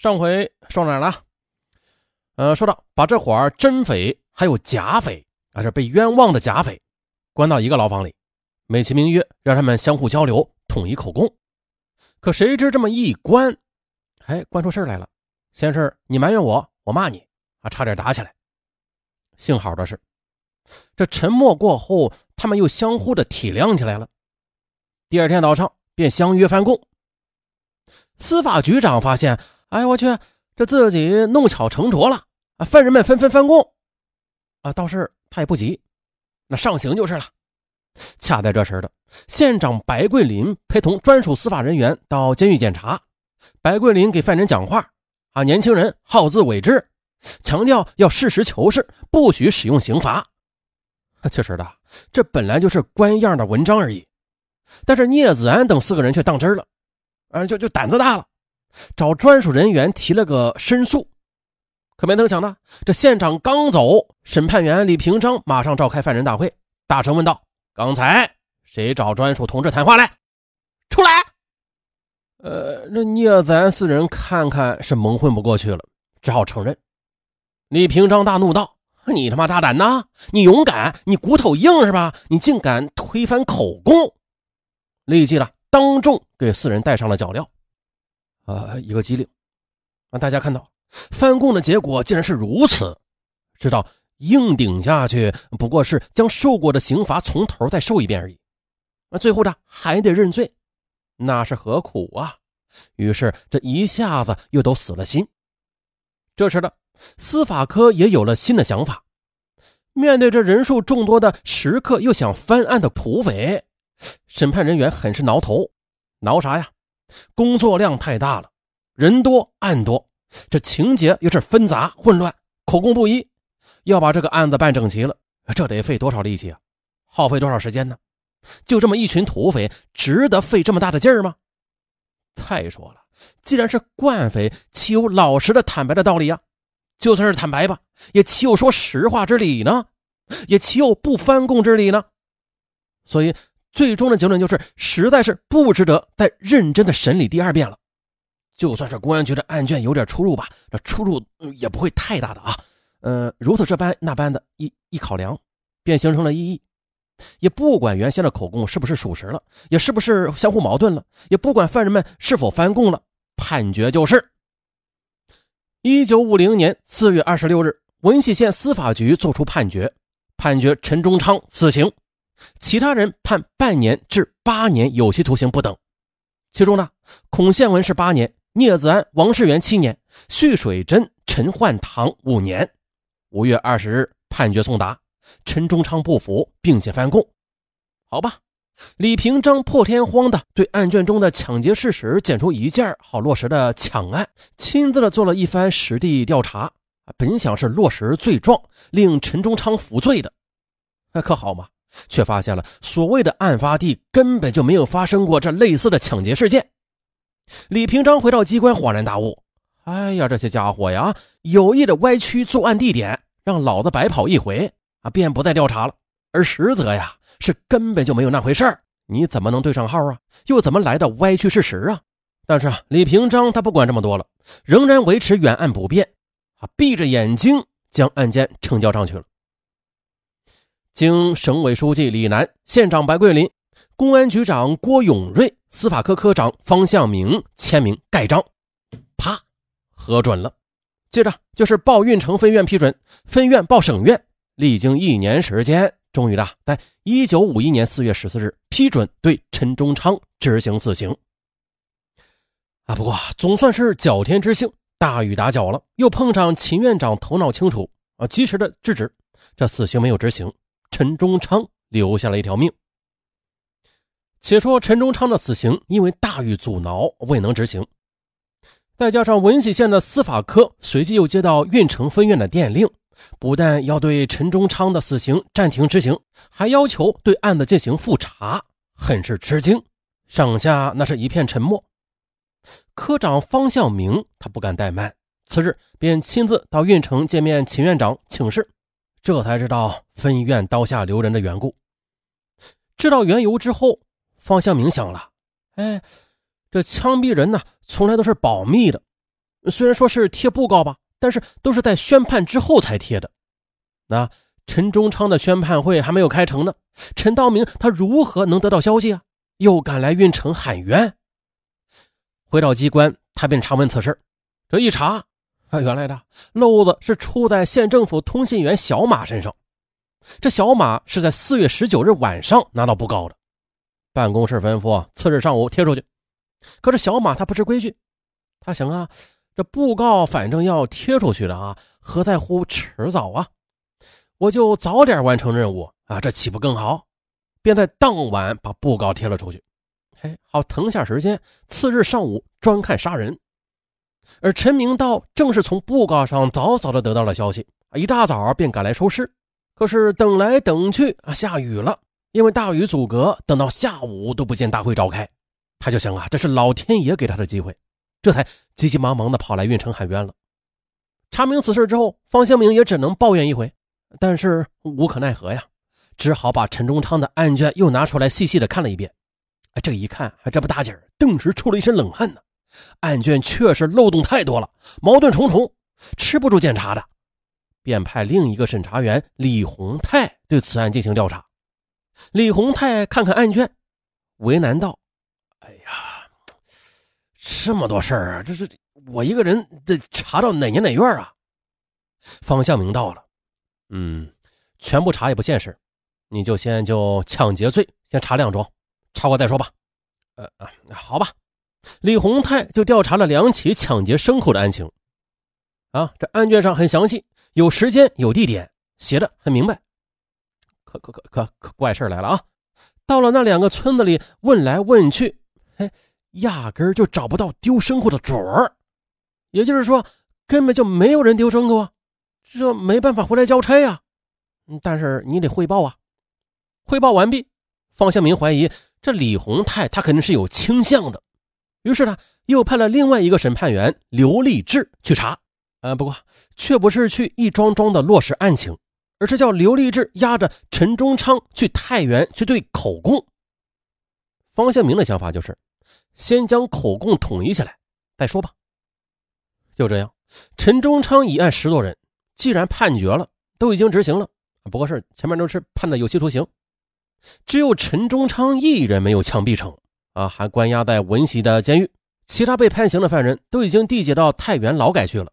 上回说哪了？呃，说到把这伙真匪还有假匪，啊，是被冤枉的假匪，关到一个牢房里，美其名曰让他们相互交流，统一口供。可谁知这么一关，哎，关出事来了。先是你埋怨我，我骂你，啊，差点打起来。幸好的是，这沉默过后，他们又相互的体谅起来了。第二天早上便相约翻供。司法局长发现，哎，我去，这自己弄巧成拙了啊！犯人们纷纷翻供，啊，倒是他也不急，那上刑就是了。恰在这时的，县长白桂林陪同专属司法人员到监狱检查。白桂林给犯人讲话，啊，年轻人好自为之，强调要事实求是，不许使用刑罚。确实的，这本来就是官样的文章而已。但是聂子安等四个人却当真了。啊，就就胆子大了，找专属人员提了个申诉，可没成想呢，这县长刚走，审判员李平章马上召开犯人大会，大声问道：“刚才谁找专属同志谈话来？出来！”呃，那聂子安四人看看是蒙混不过去了，只好承认。李平章大怒道：“你他妈大胆呐！你勇敢，你骨头硬是吧？你竟敢推翻口供！”立即了。当众给四人戴上了脚镣，呃，一个机灵，让大家看到翻供的结果竟然是如此，知道硬顶下去不过是将受过的刑罚从头再受一遍而已，那最后的还得认罪，那是何苦啊？于是这一下子又都死了心。这时的司法科也有了新的想法，面对这人数众多的食客又想翻案的土匪。审判人员很是挠头，挠啥呀？工作量太大了，人多案多，这情节又是纷杂混乱，口供不一，要把这个案子办整齐了，这得费多少力气啊？耗费多少时间呢？就这么一群土匪，值得费这么大的劲儿吗？再说了，既然是惯匪，岂有老实的坦白的道理呀？就算是坦白吧，也岂有说实话之理呢？也岂有不翻供之理呢？所以。最终的结论就是，实在是不值得再认真的审理第二遍了。就算是公安局的案卷有点出入吧，这出入也不会太大的啊。呃，如此这般那般的一一考量，便形成了异议。也不管原先的口供是不是属实了，也是不是相互矛盾了，也不管犯人们是否翻供了，判决就是：一九五零年四月二十六日，文喜县司法局作出判决，判决陈忠昌死刑。其他人判半年至八年有期徒刑不等，其中呢，孔宪文是八年，聂子安、王世元七年，徐水珍、陈焕堂五年。五月二十日判决送达，陈忠昌不服，并且翻供。好吧，李平章破天荒的对案卷中的抢劫事实检出一件，好落实的抢案，亲自的做了一番实地调查，本想是落实罪状，令陈忠昌服罪的，那可好嘛？却发现了所谓的案发地根本就没有发生过这类似的抢劫事件。李平章回到机关，恍然大悟：“哎呀，这些家伙呀，有意的歪曲作案地点，让老子白跑一回啊，便不再调查了。而实则呀，是根本就没有那回事儿。你怎么能对上号啊？又怎么来的歪曲事实啊？”但是啊，李平章他不管这么多了，仍然维持原案不变，啊，闭着眼睛将案件呈交上去了。经省委书记李楠、县长白桂林、公安局长郭永瑞、司法科科长方向明签名盖章，啪，核准了。接着就是报运城分院批准，分院报省院。历经一年时间，终于的在一九五一年四月十四日批准对陈忠昌执行死刑。啊，不过总算是侥天之幸，大雨打搅了，又碰上秦院长头脑清楚啊，及时的制止，这死刑没有执行。陈忠昌留下了一条命。且说陈忠昌的死刑因为大雨阻挠未能执行，再加上闻喜县的司法科随即又接到运城分院的电令，不但要对陈忠昌的死刑暂停执行，还要求对案子进行复查，很是吃惊。上下那是一片沉默。科长方向明他不敢怠慢，次日便亲自到运城见面秦院长请示。这才知道分院刀下留人的缘故。知道缘由之后，方向明想了：哎，这枪毙人呢，从来都是保密的。虽然说是贴布告吧，但是都是在宣判之后才贴的。那陈忠昌的宣判会还没有开成呢，陈道明他如何能得到消息啊？又赶来运城喊冤。回到机关，他便查问此事。这一查，啊，原来的漏子是出在县政府通信员小马身上。这小马是在四月十九日晚上拿到布告的，办公室吩咐次日上午贴出去。可是小马他不知规矩，他想啊，这布告反正要贴出去的啊，何在乎迟早啊？我就早点完成任务啊，这岂不更好？便在当晚把布告贴了出去，嘿，好腾下时间，次日上午专看杀人。而陈明道正是从布告上早早的得到了消息，一大早便赶来收尸。可是等来等去啊，下雨了，因为大雨阻隔，等到下午都不见大会召开。他就想啊，这是老天爷给他的机会，这才急急忙忙的跑来运城喊冤了。查明此事之后，方兴明也只能抱怨一回，但是无可奈何呀，只好把陈忠昌的案卷又拿出来细细的看了一遍。哎，这一看还，这不打紧，顿时出了一身冷汗呢。案卷确实漏洞太多了，矛盾重重，吃不住检查的，便派另一个审查员李洪泰对此案进行调查。李洪泰看看案卷，为难道：“哎呀，这么多事儿啊，这是我一个人得查到哪年哪月啊？”方向明道了：“嗯，全部查也不现实，你就先就抢劫罪先查两桩，查过再说吧。”“呃啊，好吧。”李洪泰就调查了两起抢劫牲口的案情，啊，这案卷上很详细，有时间有地点，写的很明白。可可可可可怪事来了啊！到了那两个村子里问来问去，嘿，压根就找不到丢牲口的主儿，也就是说根本就没有人丢牲口啊！这没办法回来交差呀。但是你得汇报啊。汇报完毕，方向明怀疑这李洪泰他肯定是有倾向的。于是呢，又派了另外一个审判员刘立志去查，呃，不过却不是去一桩桩的落实案情，而是叫刘立志押着陈忠昌去太原去对口供。方向明的想法就是，先将口供统一起来再说吧。就这样，陈忠昌一案十多人，既然判决了，都已经执行了，不过是前面都是判的有期徒刑，只有陈忠昌一人没有枪毙成。啊，还关押在闻喜的监狱，其他被判刑的犯人都已经递解到太原劳改去了。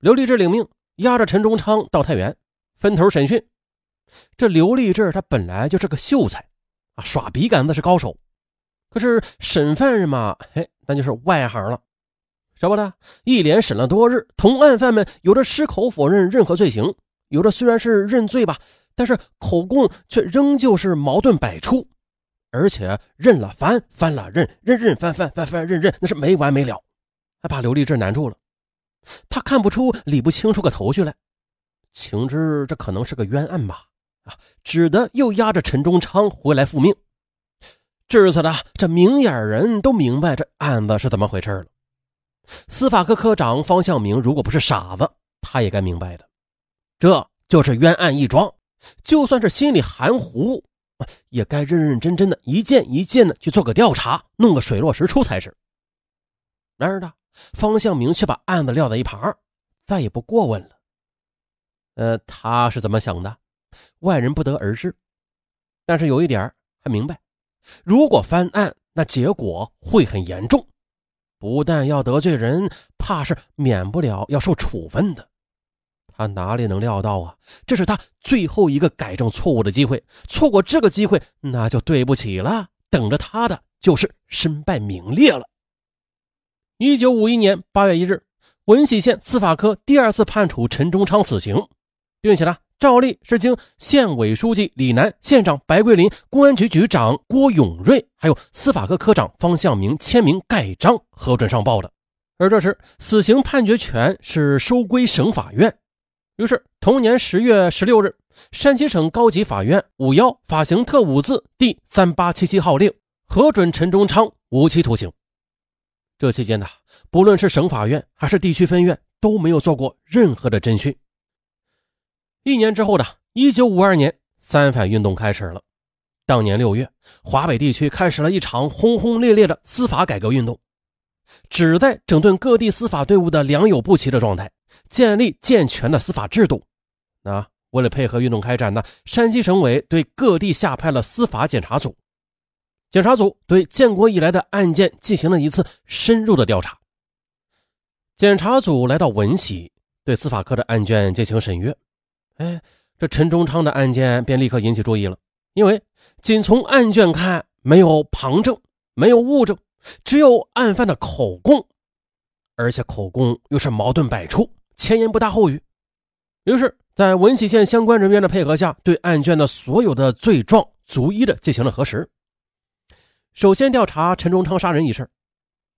刘立志领命，押着陈忠昌到太原，分头审讯。这刘立志他本来就是个秀才，啊，耍笔杆子是高手。可是审犯人嘛，嘿，那就是外行了。什么的，一连审了多日，同案犯们有的矢口否认任何罪行，有的虽然是认罪吧，但是口供却仍旧是矛盾百出。而且认了翻，翻了认，认认翻翻，翻翻认认，那是没完没了，还把刘立志难住了。他看不出、理不清楚个头绪来，情知这可能是个冤案吧？啊，只得又押着陈忠昌回来复命。至此的这明眼人都明白这案子是怎么回事了。司法科科长方向明如果不是傻子，他也该明白的，这就是冤案一桩。就算是心里含糊。也该认认真真的一件一件的去做个调查，弄个水落石出才是。然而呢，方向明却把案子撂在一旁，再也不过问了。呃，他是怎么想的，外人不得而知。但是有一点还明白：如果翻案，那结果会很严重，不但要得罪人，怕是免不了要受处分的。他哪里能料到啊？这是他最后一个改正错误的机会，错过这个机会，那就对不起了。等着他的就是身败名裂了。一九五一年八月一日，文喜县司法科第二次判处陈忠昌死刑，并且呢，照例是经县委书记李楠、县长白桂林、公安局局长郭永瑞，还有司法科科长方向明签名盖章核准上报的。而这时，死刑判决权是收归省法院。于是，同年十月十六日，山西省高级法院五幺法刑特五字第三八七七号令核准陈忠昌无期徒刑。这期间呢，不论是省法院还是地区分院都没有做过任何的侦讯。一年之后的一九五二年，三反运动开始了。当年六月，华北地区开始了一场轰轰烈烈的司法改革运动。旨在整顿各地司法队伍的良莠不齐的状态，建立健全的司法制度。那为了配合运动开展呢，山西省委对各地下派了司法检查组。检查组对建国以来的案件进行了一次深入的调查。检查组来到闻喜，对司法科的案卷进行审阅。哎，这陈忠昌的案件便立刻引起注意了，因为仅从案卷看，没有旁证，没有物证，只有案犯的口供，而且口供又是矛盾百出，前言不搭后语。于是，在闻喜县相关人员的配合下，对案卷的所有的罪状逐一的进行了核实。首先调查陈忠昌杀人一事。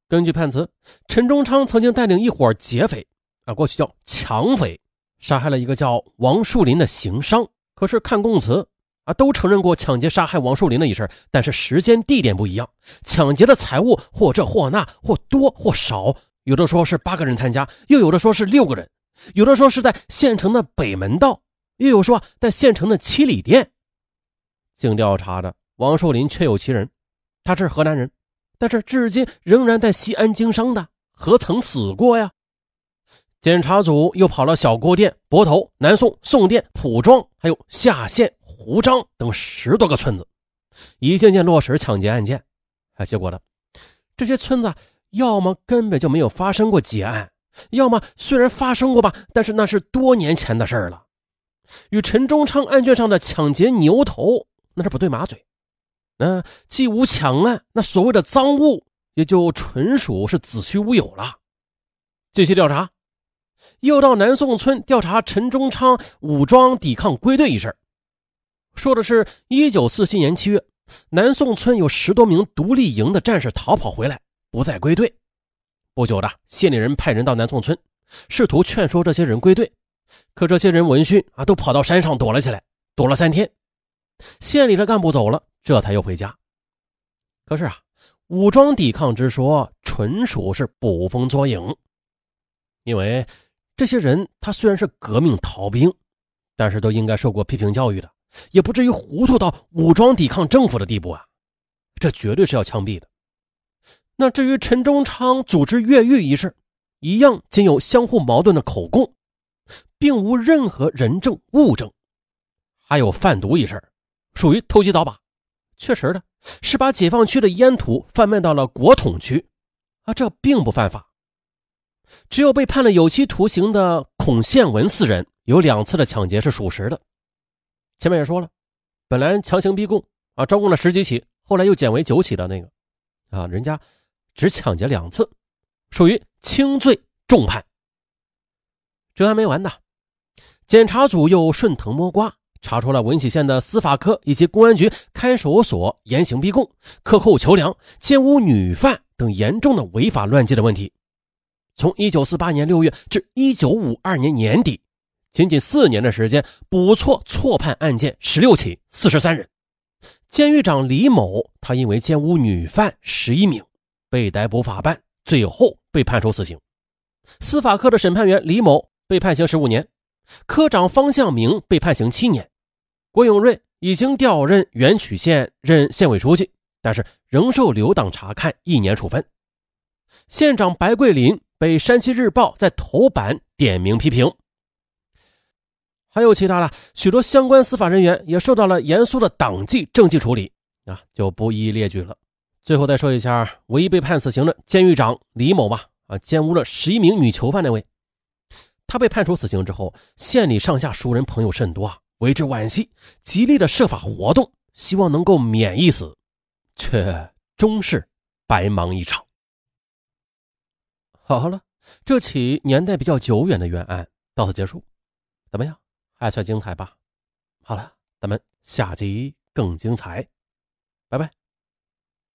根据判词，陈忠昌曾经带领一伙劫匪，啊，过去叫抢匪，杀害了一个叫王树林的行商。可是看供词，啊，都承认过抢劫杀害王树林的一事，但是时间地点不一样，抢劫的财物或这或那，或多或少，有的说是八个人参加，又有的说是六个人，有的说是在县城的北门道，又有说在县城的七里店。经调查的王树林确有其人。他是河南人，但是至今仍然在西安经商的，何曾死过呀？检查组又跑了小郭店、泊头、南宋、宋店、蒲庄，还有下县、胡张等十多个村子，一件件落实抢劫案件。啊，结果呢，这些村子要么根本就没有发生过劫案，要么虽然发生过吧，但是那是多年前的事儿了，与陈忠昌案卷上的抢劫牛头那是不对马嘴。那既无抢案，那所谓的赃物也就纯属是子虚乌有了。继续调查，又到南宋村调查陈忠昌武装抵抗归队一事。说的是一九四七年七月，南宋村有十多名独立营的战士逃跑回来，不再归队。不久的，县里人派人到南宋村，试图劝说这些人归队，可这些人闻讯啊，都跑到山上躲了起来，躲了三天。县里的干部走了。这才又回家。可是啊，武装抵抗之说纯属是捕风捉影。因为这些人他虽然是革命逃兵，但是都应该受过批评教育的，也不至于糊涂到武装抵抗政府的地步啊。这绝对是要枪毙的。那至于陈忠昌组织越狱一事，一样仅有相互矛盾的口供，并无任何人证物证。还有贩毒一事，属于投机倒把。确实的是把解放区的烟土贩卖到了国统区，啊，这并不犯法。只有被判了有期徒刑的孔宪文四人有两次的抢劫是属实的。前面也说了，本来强行逼供啊，招供了十几起，后来又减为九起的那个，啊，人家只抢劫两次，属于轻罪重判。这还没完呢，检查组又顺藤摸瓜。查出了闻喜县的司法科以及公安局看守所严刑逼供、克扣囚粮、奸污女犯等严重的违法乱纪的问题。从1948年6月至1952年年底，仅仅四年的时间，补错错判案件16起，43人。监狱长李某，他因为奸污女犯11名，被逮捕法办，最后被判处死刑。司法科的审判员李某被判刑15年，科长方向明被判刑七年。郭永瑞已经调任垣曲县任县委书记，但是仍受留党察看一年处分。县长白桂林被山西日报在头版点名批评。还有其他的许多相关司法人员也受到了严肃的党纪政纪处理啊，就不一一列举了。最后再说一下，唯一被判死刑的监狱长李某吧，啊，奸污了十一名女囚犯那位，他被判处死刑之后，县里上下熟人朋友甚多啊。为之惋惜，极力的设法活动，希望能够免一死，却终是白忙一场。好了，这起年代比较久远的冤案到此结束，怎么样？还算精彩吧？好了，咱们下集更精彩，拜拜。